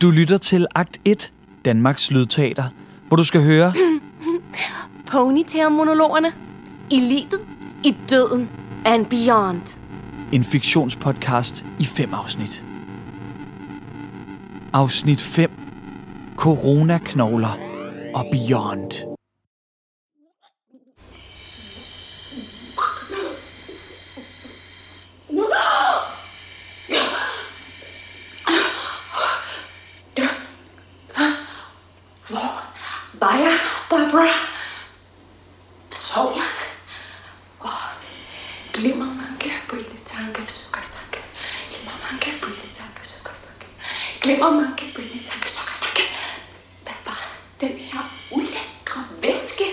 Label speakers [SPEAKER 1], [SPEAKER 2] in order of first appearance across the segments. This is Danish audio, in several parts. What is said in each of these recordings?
[SPEAKER 1] Du lytter til Akt 1, Danmarks Lydteater, hvor du skal høre
[SPEAKER 2] Ponytail-monologerne. I livet, i døden and beyond.
[SPEAKER 1] en fiktionspodcast i fem afsnit. Afsnit 5. Coronaknogler og Beyond.
[SPEAKER 3] Var jeg, Barbara? Sov jeg? Åh, glimmermanke, brilletanke, sukkerstanke. Glimmermanke, brilletanke, sukkerstanke. Glimmermanke, brilletanke, sukkerstanke. Hvad var den her ulækre væske?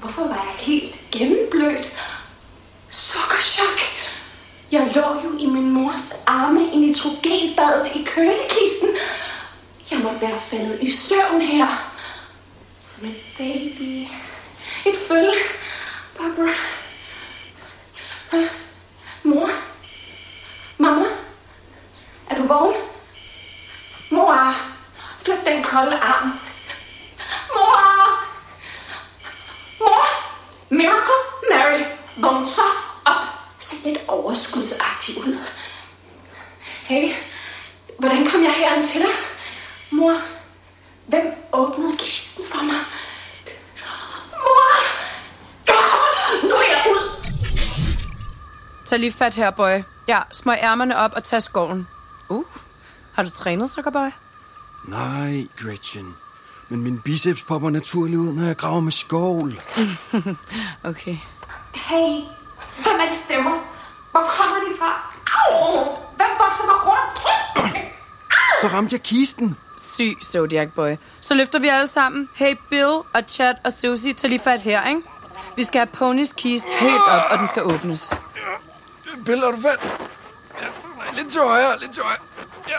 [SPEAKER 3] Hvorfor var jeg helt blødt. Sukkerchok. Jeg lå jo i min mors arme i nitrogenbadet i kølekisten. Jeg måtte være faldet i søvn her. Som et baby. Et følge. Barbara. Hvad? Mor? Mamma? Er du vågen? Mor! Flyt den kolde arm. Mor! Mor! Miracle Mary! Vågn så op. Se lidt overskudsagtig ud. Hey, hvordan kom jeg herind til dig? Mor, hvem åbnede kisten for mig? Mor! Nu er jeg ud!
[SPEAKER 4] Tag lige fat her, boy. Ja, smøg ærmerne op og tag skoven. Uh, har du trænet, Sukkerboy?
[SPEAKER 5] Nej, Gretchen. Men min biceps popper naturligt ud, når jeg graver med skovl.
[SPEAKER 4] Okay.
[SPEAKER 3] Hey, hvem er de stemmer? Hvor kommer de fra? Au! Hvem bokser mig rundt?
[SPEAKER 5] Så ramte jeg kisten.
[SPEAKER 4] Syg, Zodiac Boy. Så løfter vi alle sammen. Hey, Bill og Chad og Susie, tag lige fat her, ikke? Vi skal have Ponys kist helt op, og den skal åbnes.
[SPEAKER 5] Bill, er du fat? Ja, lidt til højre, lidt til højre. Ja.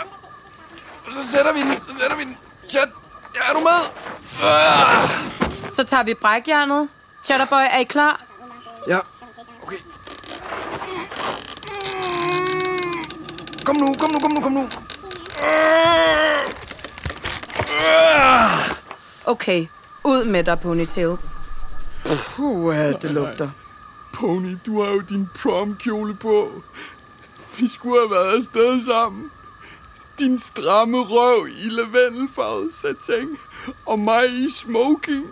[SPEAKER 5] Og så sætter vi den, så sætter vi den. Chat, ja, er du med? Ah.
[SPEAKER 4] Så tager vi brækjernet. Chatterboy, er I klar?
[SPEAKER 5] Ja, okay. Kom nu, kom nu, kom nu, kom nu.
[SPEAKER 4] Okay, ud med dig, Ponytail. Puh, det lugter.
[SPEAKER 5] Pony, du har jo din promkjole på. Vi skulle have været afsted sammen. Din stramme røv i lavendelfarvet satin, og mig i smoking.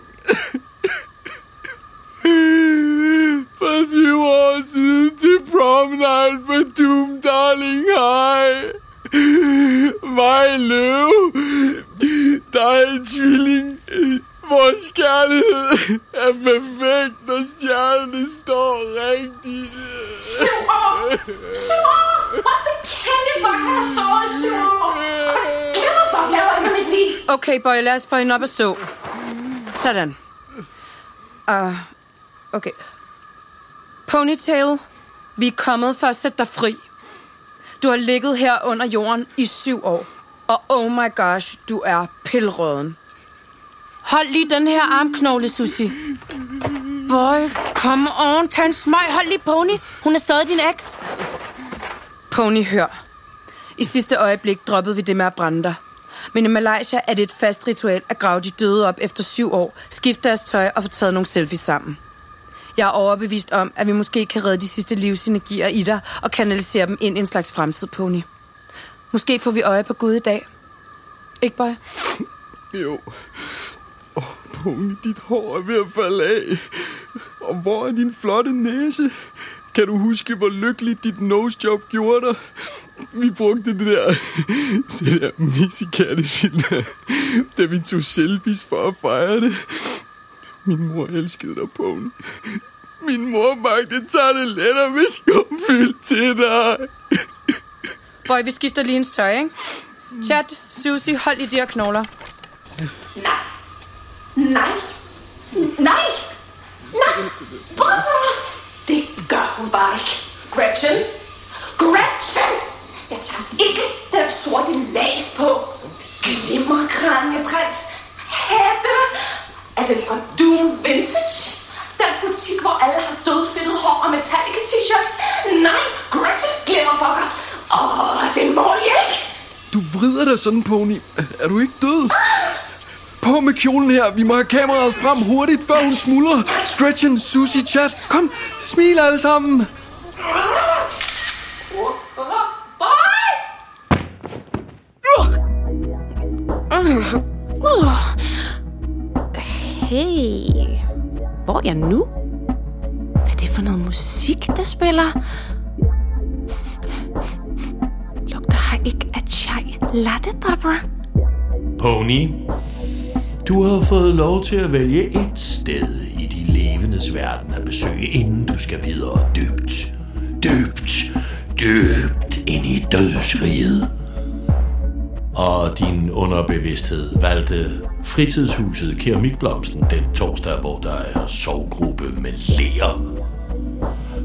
[SPEAKER 5] For syv år siden til prom night for Doom Darling High. Mig løv, dig tvilling. Vores kærlighed er perfekt, når stjernerne står rigtigt.
[SPEAKER 3] Syv år! Syv år! What the candy fuck har jeg sovet i syv år? Hvad fuck laver jeg med mit liv?
[SPEAKER 4] Okay, boy, lad os få hende op at stå. Sådan. Uh, okay. Ponytail, vi er kommet for at sætte dig fri. Du har ligget her under jorden i syv år. Og oh my gosh, du er pilrøden. Hold lige den her armknogle, Susi. Boy, come on, tag en smøg. Hold lige Pony. Hun er stadig din eks. Pony, hør. I sidste øjeblik droppede vi det med at brænde dig. Men i Malaysia er det et fast ritual at grave de døde op efter syv år, skifte deres tøj og få taget nogle selfies sammen. Jeg er overbevist om, at vi måske kan redde de sidste livsenergier i dig og kanalisere dem ind i en slags fremtid, Pony. Måske får vi øje på Gud i dag. Ikke, Bøje?
[SPEAKER 5] Jo. Åh, oh, Pony, dit hår er ved at falde af. Og hvor er din flotte næse? Kan du huske, hvor lykkeligt dit nosejob gjorde dig? Vi brugte det der, det der missikattefilter, da vi tog selfies for at fejre det. Min mor elskede dig, Pony. Min mor bagte tarteletter med skumfyld til dig.
[SPEAKER 4] Boy, vi skifter lige hendes tøj, ikke? Chat, Susie, hold i de her knogler.
[SPEAKER 3] Nej,
[SPEAKER 6] Nej. Nej. Nej. Barbara. Det gør hun bare ikke. Gretchen. Gretchen. Jeg tager ikke den sorte lags på. Glimmerkranjeprint. Hatte. Er den fra Doom Vintage? Den butik, hvor alle har dødfindet hår og Metallica t-shirts. Nej, Gretchen glimmerfucker. Åh, det må jeg ikke.
[SPEAKER 5] Du vrider dig sådan, Pony. Er du ikke død? På med kjolen her. Vi må have kameraet frem hurtigt, før hun smuldrer. Gretchen, Susie, chat. Kom, smil alle sammen.
[SPEAKER 3] Hey, hvor er jeg nu? Hvad er det for noget musik, der spiller? Lugter her ikke latte, Barbara?
[SPEAKER 7] Pony, du har fået lov til at vælge et sted i de levendes verden at besøge, inden du skal videre dybt, dybt, dybt ind i dødsriget. Og din underbevidsthed valgte fritidshuset Keramikblomsten den torsdag, hvor der er sovgruppe med læger.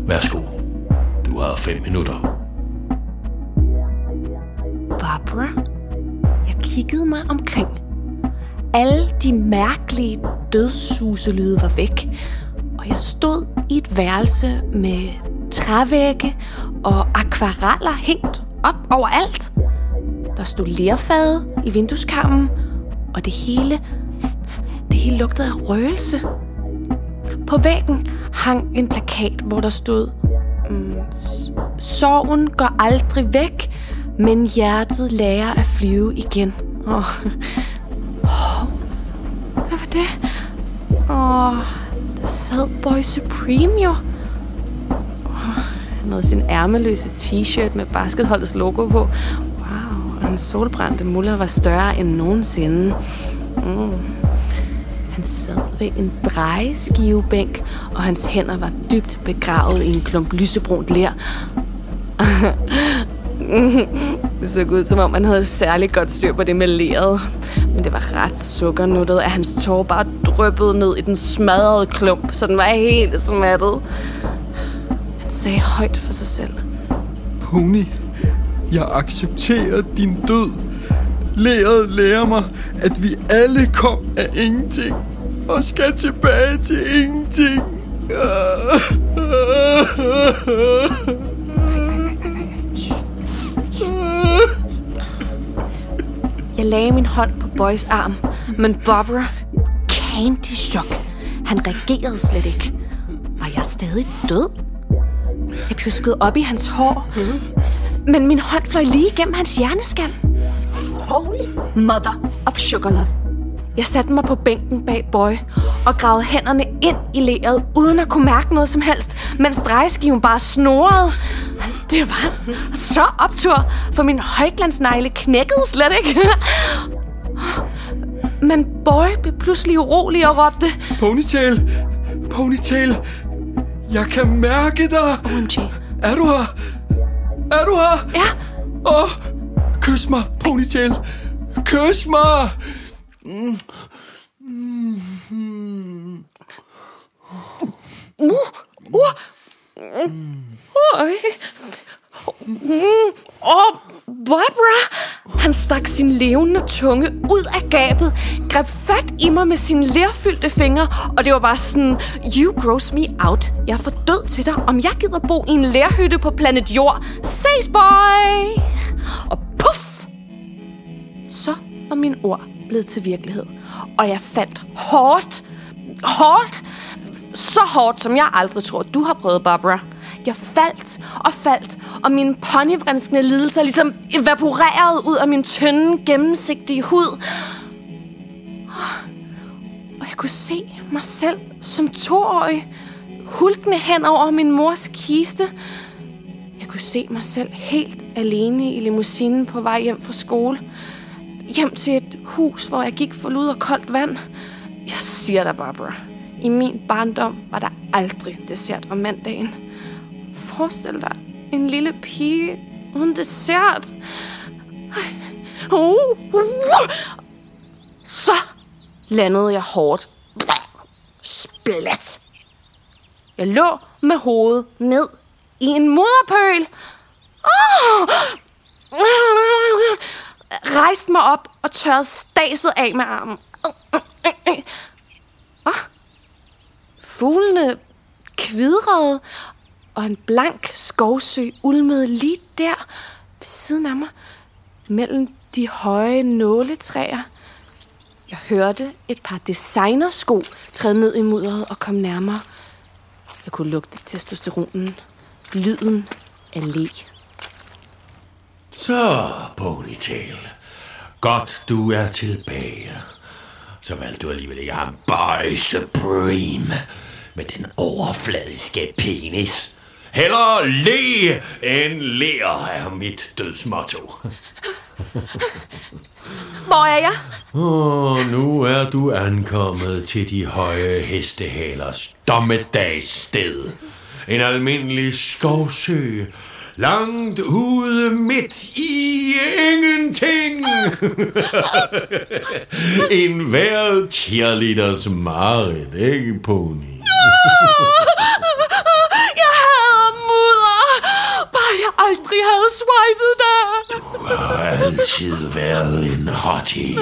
[SPEAKER 7] Værsgo, du har fem minutter.
[SPEAKER 3] Barbara, jeg kiggede mig omkring. Alle de mærkelige dødshuselyde var væk, og jeg stod i et værelse med trævægge og akvareller hængt op overalt. Der stod lerfade i vindueskarmen, og det hele, det hele lugtede af røgelse. På væggen hang en plakat, hvor der stod mm, Sorgen går aldrig væk, men hjertet lærer at flyve igen. Åh, oh. hvad var det? Åh, oh, der sad Boy Supreme jo. Oh, han havde sin ærmeløse t-shirt med basketholdets logo på. Wow, og hans solbrændte muller var større end nogensinde. Mm. Han sad ved en drejeskivebænk, og hans hænder var dybt begravet i en klump lysebrunt ler. det så ud, som om han havde særlig godt styr på det med leret. Men det var ret sukkernuttet, at hans tår bare dryppede ned i den smadrede klump, så den var helt smattet. Han sagde højt for sig selv.
[SPEAKER 5] Pony, jeg accepterer din død. Læret lærer mig, at vi alle kom af ingenting og skal tilbage til ingenting.
[SPEAKER 3] Jeg lagde min hånd på Boys arm, men Barbara candy chok. Han reagerede slet ikke. Var jeg stadig død? Jeg pjuskede op i hans hår, men min hånd fløj lige igennem hans hjerneskal.
[SPEAKER 8] Holy mother of sugar love.
[SPEAKER 3] Jeg satte mig på bænken bag Boy og gravede hænderne ind i leret, uden at kunne mærke noget som helst, mens drejeskiven bare snorede. Det var så optur, for min højglansnegle knækkede slet ikke. Men Boy blev pludselig urolig og råbte,
[SPEAKER 5] Ponytail, Ponytail, jeg kan mærke dig.
[SPEAKER 3] OMG.
[SPEAKER 5] Er du her? Er du her?
[SPEAKER 3] Ja,
[SPEAKER 5] Åh, oh, kys mig, Ponytail. Kys mig.
[SPEAKER 3] uh, uh, uh, Åh, Barbara! Han stak sin levende tunge ud af gabet, greb fat i mig med sine lærfyldte fingre, og det var bare sådan, you gross me out. Jeg er for død til dig, om jeg gider bo i en lærhytte på planet Jord. Ses, boy! Og puff! Så var mine ord blevet til virkelighed, og jeg faldt hårdt, hårdt, så hårdt, som jeg aldrig tror, du har prøvet, Barbara. Jeg faldt og faldt, og mine ponyvrinskende lidelser ligesom evaporerede ud af min tynde, gennemsigtige hud. Og jeg kunne se mig selv som toårig, hulkende hen over min mors kiste. Jeg kunne se mig selv helt alene i limousinen på vej hjem fra skole. Hjem til et hus, hvor jeg gik for lud og koldt vand. Jeg siger dig, Barbara. I min barndom var der aldrig dessert om mandagen. Forestil dig en lille pige uden dessert. Ej. Uh, uh. Så landede jeg hårdt. Splat. Jeg lå med hovedet ned i en mudderpøl. Oh! Rejste mig op og tørrede staset af med armen. Oh. Fuglene kvidrede, og en blank skovsø ulmede lige der ved siden af mig, mellem de høje nåletræer. Jeg hørte et par designersko træde ned i mudderet og komme nærmere. Jeg kunne lugte testosteronen. Lyden af læ.
[SPEAKER 7] Så, Ponytail. Godt, du er tilbage. Så valgte du alligevel ikke ham Boy Supreme med den overfladiske penis. Heller le end ler er mit dødsmotto.
[SPEAKER 3] Hvor er jeg?
[SPEAKER 7] Og nu er du ankommet til de høje hestehalers dommedagssted. En almindelig skovsø, langt ude midt i ingenting. en hver cheerleaders mareridt, ikke pony?
[SPEAKER 3] Jeg hader mudder. Bare jeg aldrig havde swipet dig.
[SPEAKER 7] Du har altid været en hottie.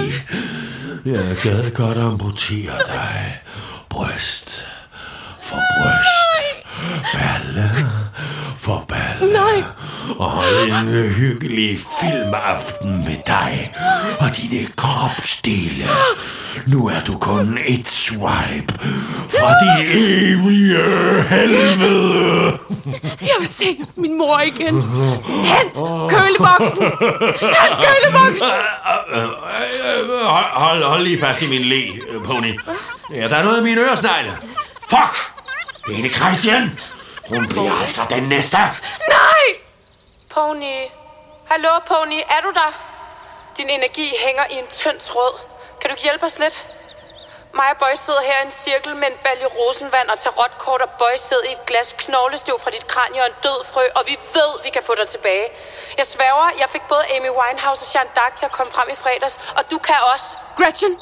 [SPEAKER 7] Jeg gad godt amputere dig. Bryst for bryst. Balle for balle.
[SPEAKER 3] Nej.
[SPEAKER 7] Og en hyggelig filmaften med dig og dine kropsdele. Nu er du kun et swipe fra de evige helvede.
[SPEAKER 3] Jeg vil se min mor igen. Hent køleboksen. Hent køleboksen.
[SPEAKER 7] Hold, hold, hold lige fast i min le, pony. Ja, der er noget i mine øresnegle. Fuck! Det er en Christian. Hun bliver altså den næste.
[SPEAKER 3] Nej.
[SPEAKER 4] Pony. Hallo, Pony. Er du der? Din energi hænger i en tynd tråd. Kan du hjælpe os lidt? Mig og Boy sidder her i en cirkel med en balje rosenvand og tarotkort, og Boy sidder i et glas knoglestøv fra dit kranie og en død frø, og vi ved, vi kan få dig tilbage. Jeg sværger, jeg fik både Amy Winehouse og Jean Dark til at komme frem i fredags, og du kan også.
[SPEAKER 3] Gretchen,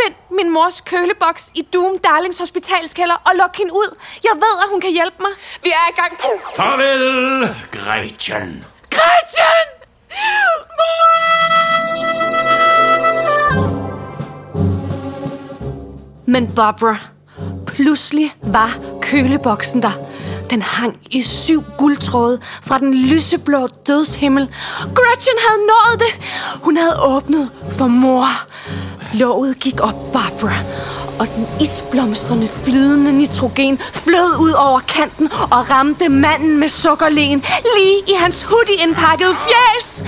[SPEAKER 3] find min mors køleboks i Doom Darlings hospitalskælder og luk hende ud. Jeg ved, at hun kan hjælpe mig.
[SPEAKER 4] Vi er i gang på.
[SPEAKER 7] Farvel, Gretchen.
[SPEAKER 3] Gretchen! Men Barbara, pludselig var køleboksen der. Den hang i syv guldtråde fra den lyseblå dødshimmel. Gretchen havde nået det. Hun havde åbnet for mor. Låget gik op, Barbara. Og den isblomstrende flydende nitrogen flød ud over kanten og ramte manden med sukkerlen lige i hans hoodie-indpakkede fjes.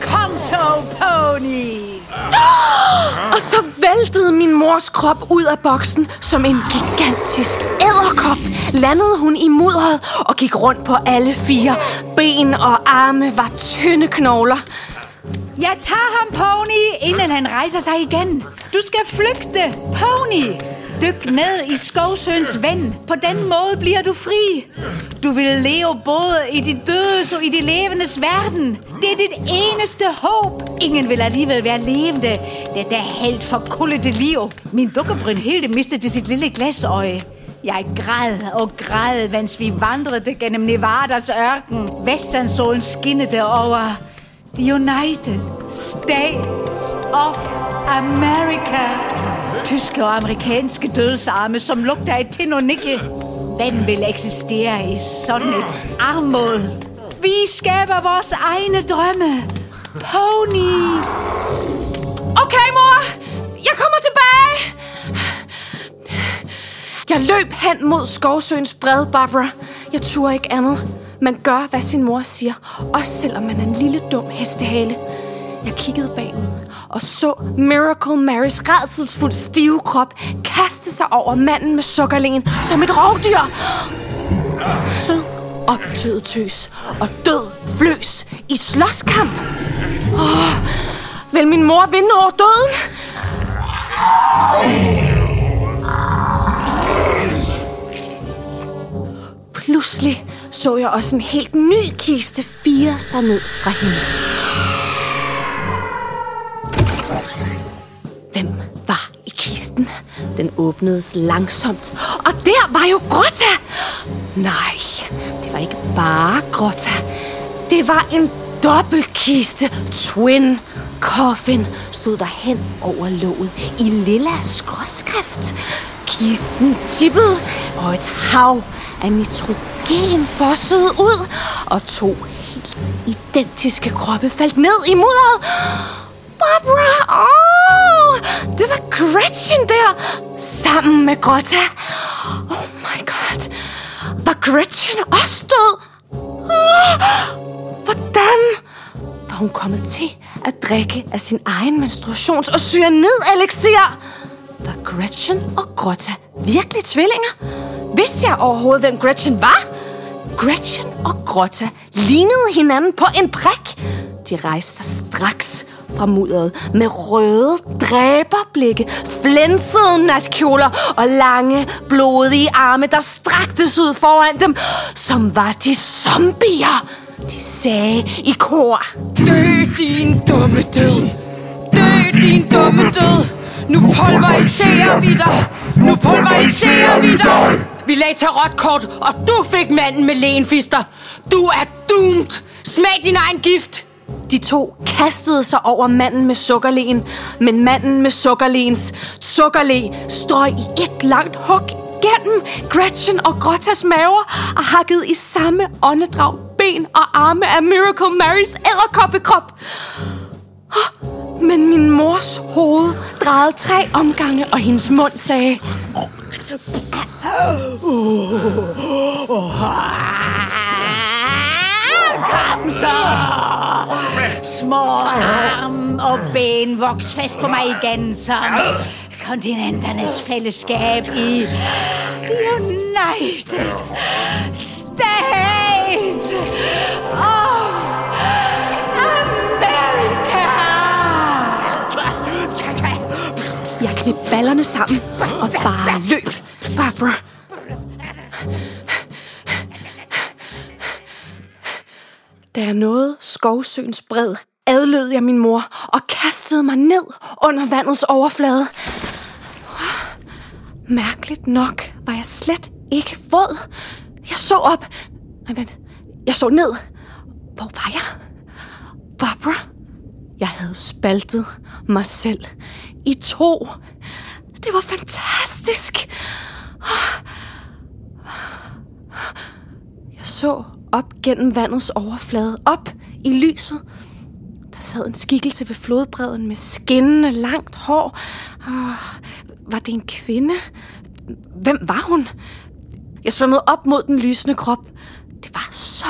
[SPEAKER 9] Kom så, pony!
[SPEAKER 3] Og så væltede min mors krop ud af boksen som en gigantisk æderkop. Landede hun i mudderet og gik rundt på alle fire. Ben og arme var tynde knogler.
[SPEAKER 9] Jeg tager ham, pony, inden han rejser sig igen. Du skal flygte, pony. Dyk ned i skovsøens vand. På den måde bliver du fri. Du vil leve både i de dødes og i de levendes verden. Det er dit eneste håb. Ingen vil alligevel være levende. Det er helt forkullede liv. Min dukke Brynhilde mistede sit lille glasøje. Jeg græd og græd, mens vi vandrede gennem Nevadas ørken. Vesternsolen skinnede over United States of America. Tyske og amerikanske dødsarme, som lugter af tin og nikkel. Hvem vil eksistere i sådan et armod? Vi skaber vores egne drømme. Pony!
[SPEAKER 3] Okay, mor. Jeg kommer tilbage. Jeg løb hen mod Skovsøens bred, Barbara. Jeg turde ikke andet. Man gør, hvad sin mor siger, også selvom man er en lille dum hestehale. Jeg kiggede bagud og så Miracle Marys redselsfuld stive krop kaste sig over manden med sukkerlingen som et rovdyr. Sød, optøet tøs og død fløs i slåskamp. Oh, vil min mor vinde over døden? Pludselig så jeg også en helt ny kiste fire sig ned fra himlen. Hvem var i kisten? Den åbnedes langsomt, og der var jo Grotta! Nej, det var ikke bare Grotta. Det var en dobbeltkiste. Twin coffin stod der hen over låget i lilla skråskrift. Kisten tippede, og et hav af nitrogen fossede ud, og to helt identiske kroppe faldt ned i mudderet. Barbara! Oh, det var Gretchen der, sammen med Grotta. Oh my god. Var Gretchen også død? Oh, hvordan var hun kommet til at drikke af sin egen menstruations- og cyanid-elixir? Var Gretchen og Grotta virkelig tvillinger? Vidste jeg overhovedet, hvem Gretchen var? Gretchen og Grotta lignede hinanden på en prik. De rejste sig straks fra mudderet med røde dræberblikke, flænsede natkjoler og lange, blodige arme, der straktes ud foran dem, som var de zombier. De sagde i kor.
[SPEAKER 4] Dø, din dumme død! Dø, din dumme død! Nu pulveriserer vi dig! Nu pulveriserer vi dig! Vi lagde tarotkort, og du fik manden med lenfister. Du er doomed! Smag din egen gift!
[SPEAKER 3] De to kastede sig over manden med sukkerlen, men manden med sukkerlens sukkerle strøg i et langt hug gennem Gretchen og Grottas maver og hakkede i samme åndedrag ben og arme af Miracle Marys æderkoppekrop. Men min mors hoved drejede tre omgange, og hendes mund sagde...
[SPEAKER 9] Kom så! Små arm og ben voks fast på mig igen som kontinenternes fællesskab i United States
[SPEAKER 3] ballerne sammen og bare løb. Barbara. Da jeg nåede skovsøens bred, adlød jeg min mor og kastede mig ned under vandets overflade. Mærkeligt nok var jeg slet ikke våd. Jeg så op. Nej, vent. Jeg så ned. Hvor var jeg? Barbara. Jeg havde spaltet mig selv i to. Det var fantastisk. Jeg så op gennem vandets overflade, op i lyset. Der sad en skikkelse ved flodbredden med skinnende langt hår. Oh, var det en kvinde? Hvem var hun? Jeg svømmede op mod den lysende krop. Det var så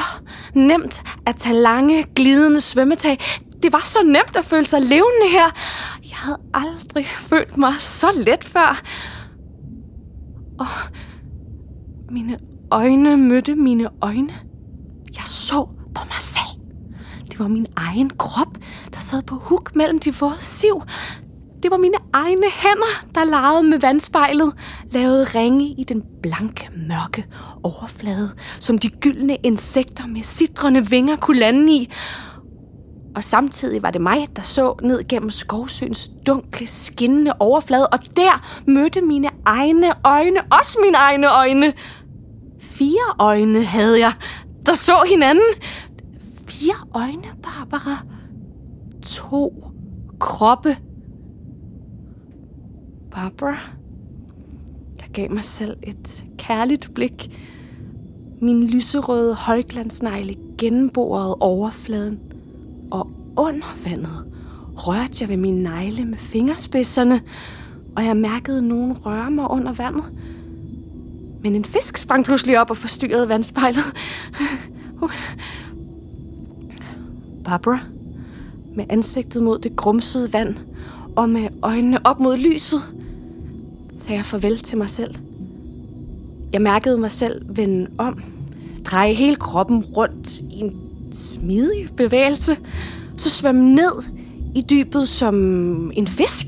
[SPEAKER 3] nemt at tage lange, glidende svømmetag. Det var så nemt at føle sig levende her. Jeg havde aldrig følt mig så let før. Og mine øjne mødte mine øjne. Jeg så på mig selv. Det var min egen krop, der sad på huk mellem de våde siv. Det var mine egne hænder, der legede med vandspejlet, lavede ringe i den blanke, mørke overflade, som de gyldne insekter med sidrende vinger kunne lande i. Og samtidig var det mig, der så ned gennem skovsøens dunkle, skinnende overflade, og der mødte mine egne øjne, også mine egne øjne. Fire øjne havde jeg, der så hinanden. Fire øjne, Barbara. To kroppe. Barbara. Jeg gav mig selv et kærligt blik. Min lyserøde højglansnegle gennemborede overfladen. Og under vandet rørte jeg ved mine negle med fingerspidserne, og jeg mærkede nogen røre mig under vandet. Men en fisk sprang pludselig op og forstyrrede vandspejlet. Uh. Barbara, med ansigtet mod det grumsede vand, og med øjnene op mod lyset, sagde jeg farvel til mig selv. Jeg mærkede mig selv vende om, dreje hele kroppen rundt i en smidig bevægelse, så svømme ned i dybet som en fisk.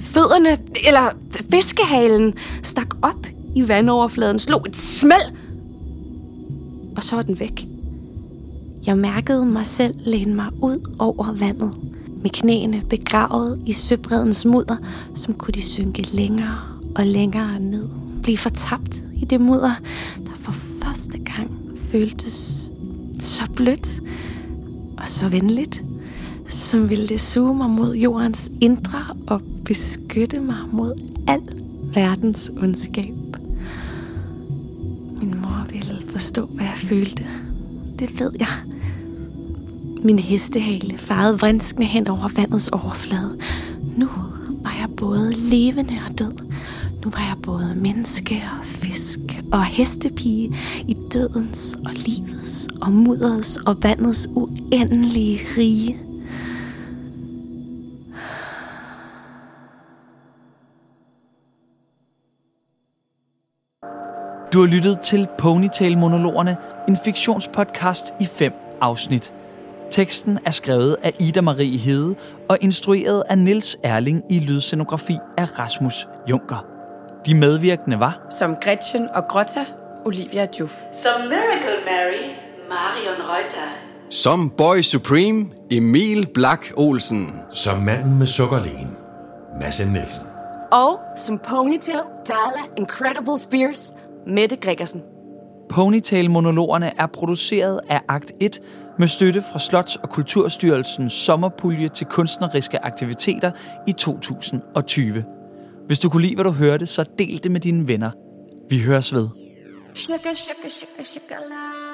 [SPEAKER 3] Fødderne, eller fiskehalen, stak op i vandoverfladen, slog et smæld, og så var den væk. Jeg mærkede mig selv læne mig ud over vandet, med knæene begravet i søbredens mudder, som kunne de synke længere og længere ned. Blive fortabt i det mudder, der for første gang føltes så blødt og så venligt, som ville det suge mig mod jordens indre og beskytte mig mod al verdens ondskab. Min mor ville forstå, hvad jeg følte. Det ved jeg. Min hestehale farede vrinskende hen over vandets overflade. Nu var jeg både levende og død. Nu var jeg både menneske og fisk og hestepige i dødens og livets og mudderets og vandets uendelige rige.
[SPEAKER 1] Du har lyttet til Ponytail-monologerne, en fiktionspodcast i fem afsnit. Teksten er skrevet af Ida Marie Hede og instrueret af Niels Erling i lydscenografi af Rasmus Junker. De medvirkende var
[SPEAKER 4] Som Gretchen og Grotta, Olivia Juf.
[SPEAKER 10] Som Miracle Mary, Marion Reuter.
[SPEAKER 11] Som Boy Supreme, Emil Black Olsen.
[SPEAKER 7] Som manden med sukkerlægen, Mads M. Nielsen.
[SPEAKER 3] Og som Ponytail, Dala Incredible Spears, Mette Gregersen.
[SPEAKER 1] Ponytail-monologerne er produceret af Akt 1 med støtte fra Slots- og Kulturstyrelsens sommerpulje til kunstneriske aktiviteter i 2020. Hvis du kunne lide, hvad du hørte, så del det med dine venner. Vi høres ved.
[SPEAKER 12] Sugar, sugar, sugar, sugar, love.